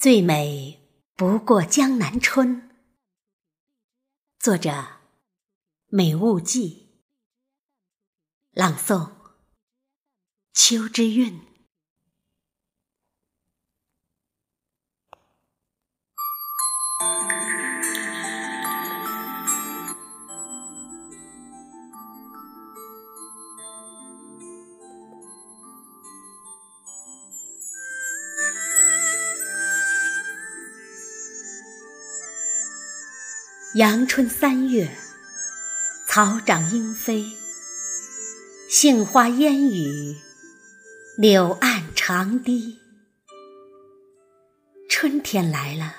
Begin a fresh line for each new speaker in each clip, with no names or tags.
最美不过江南春。作者：美物记。朗诵：秋之韵。阳春三月，草长莺飞，杏花烟雨，柳岸长堤。春天来了，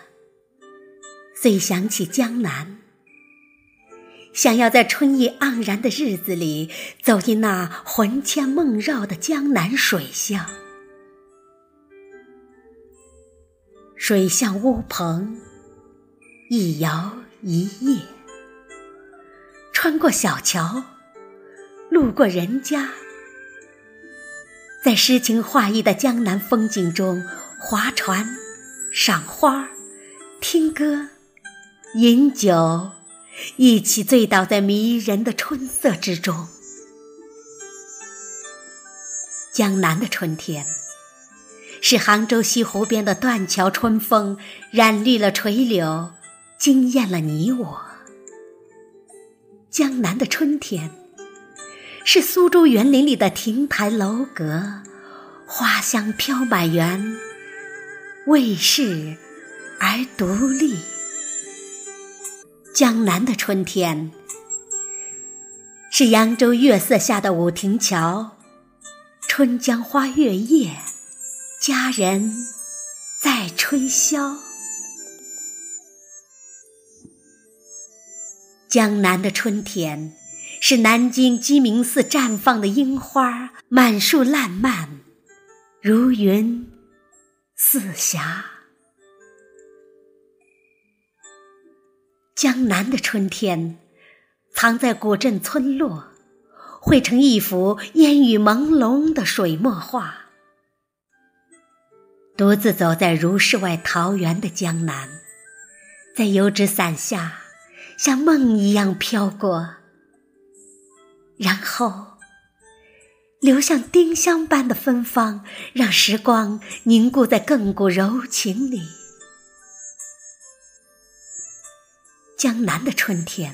遂想起江南，想要在春意盎然的日子里，走进那魂牵梦绕的江南水乡。水像乌篷，一摇。一夜，穿过小桥，路过人家，在诗情画意的江南风景中划船、赏花、听歌、饮酒，一起醉倒在迷人的春色之中。江南的春天，是杭州西湖边的断桥春风染绿了垂柳。惊艳了你我。江南的春天，是苏州园林里的亭台楼阁，花香飘满园，为世而独立。江南的春天，是扬州月色下的五亭桥，春江花月夜，佳人在吹箫。江南的春天，是南京鸡鸣寺绽放的樱花，满树烂漫，如云似霞。江南的春天，藏在古镇村落，绘成一幅烟雨朦胧的水墨画。独自走在如世外桃源的江南，在油纸伞下。像梦一样飘过，然后流向丁香般的芬芳，让时光凝固在亘古柔情里。江南的春天，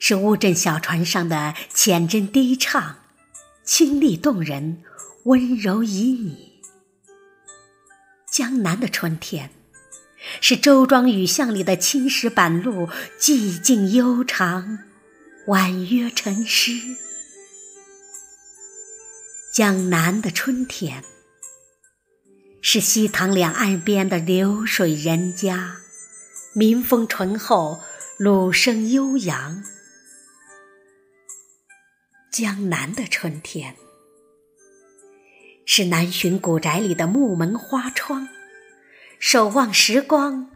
是乌镇小船上的浅斟低唱，清丽动人，温柔旖旎。江南的春天。是周庄雨巷里的青石板路，寂静悠长，婉约沉诗。江南的春天，是西塘两岸边的流水人家，民风淳厚，鲁声悠扬。江南的春天，是南浔古宅里的木门花窗。守望时光，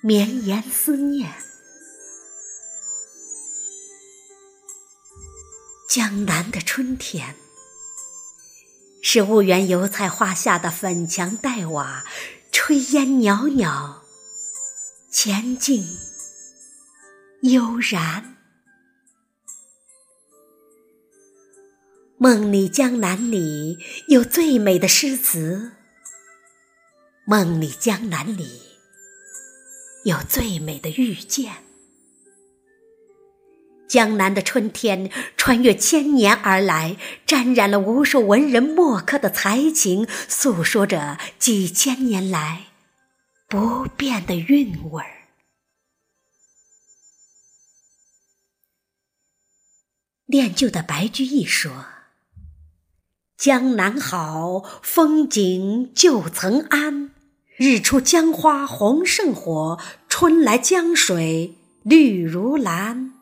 绵延思念。江南的春天，是婺源油菜花下的粉墙黛瓦，炊烟袅袅，前景悠然。梦里江南里有最美的诗词。梦里江南里，有最美的遇见。江南的春天，穿越千年而来，沾染了无数文人墨客的才情，诉说着几千年来不变的韵味儿。练就的白居易说：“江南好，风景旧曾谙。”日出江花红胜火，春来江水绿如蓝，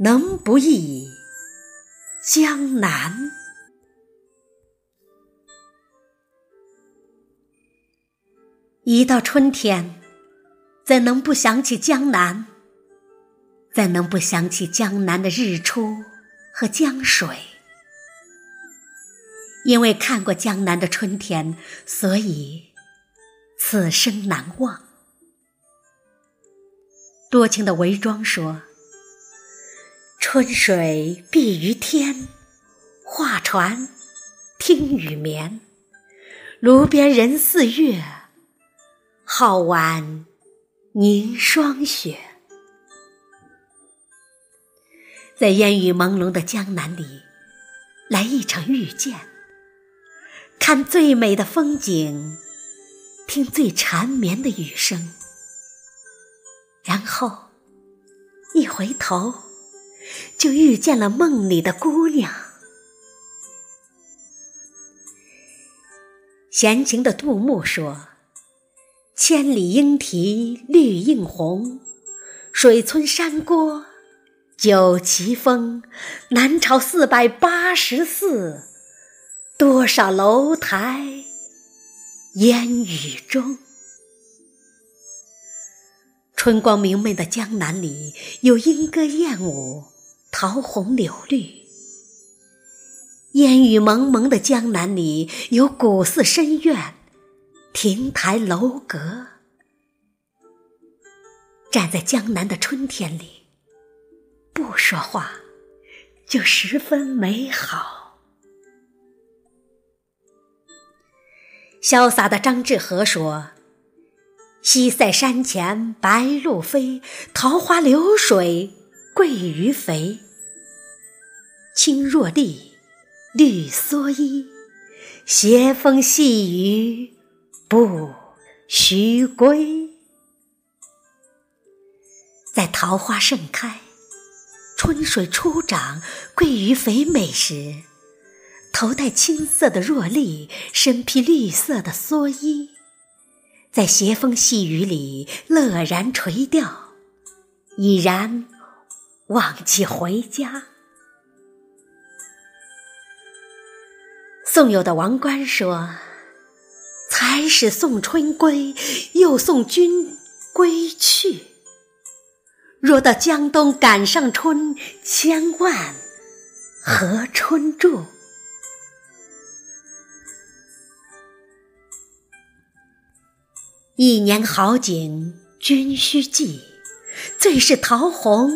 能不忆江南？一到春天，怎能不想起江南？怎能不想起江南的日出和江水？因为看过江南的春天，所以。此生难忘。多情的韦庄说：“春水碧于天，画船听雨眠。炉边人似月，皓腕凝霜雪。”在烟雨朦胧的江南里，来一场遇见，看最美的风景，听最缠绵的雨声。然后一回头，就遇见了梦里的姑娘。闲情的杜牧说：“千里莺啼绿映红，水村山郭酒旗风。南朝四百八十寺，多少楼台烟雨中。”春光明媚的江南里，有莺歌燕舞，桃红柳绿；烟雨蒙蒙的江南里，有古寺深院，亭台楼阁。站在江南的春天里，不说话，就十分美好。潇洒的张志和说。西塞山前白鹭飞，桃花流水鳜鱼肥。青箬笠，绿蓑衣，斜风细雨不须归。在桃花盛开、春水初长、鳜鱼肥美时，头戴青色的箬笠，身披绿色的蓑衣。在斜风细雨里乐然垂钓，已然忘记回家。宋有的王冠说：“才使送春归，又送君归去。若到江东赶上春，千万和春住。”一年好景君须记，最是桃红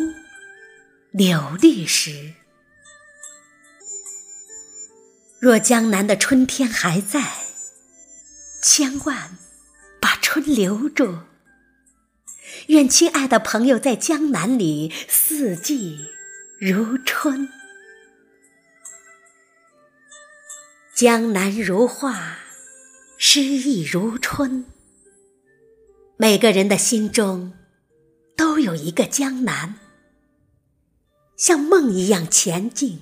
柳绿时。若江南的春天还在，千万把春留住。愿亲爱的朋友在江南里四季如春。江南如画，诗意如春。每个人的心中都有一个江南，像梦一样前进，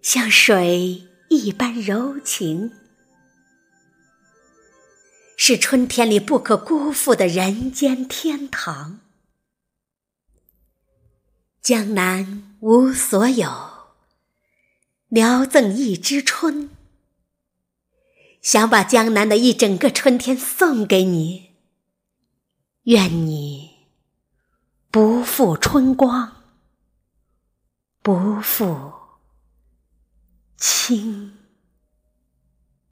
像水一般柔情，是春天里不可辜负的人间天堂。江南无所有，聊赠一枝春，想把江南的一整个春天送给你。愿你不负春光，不负清。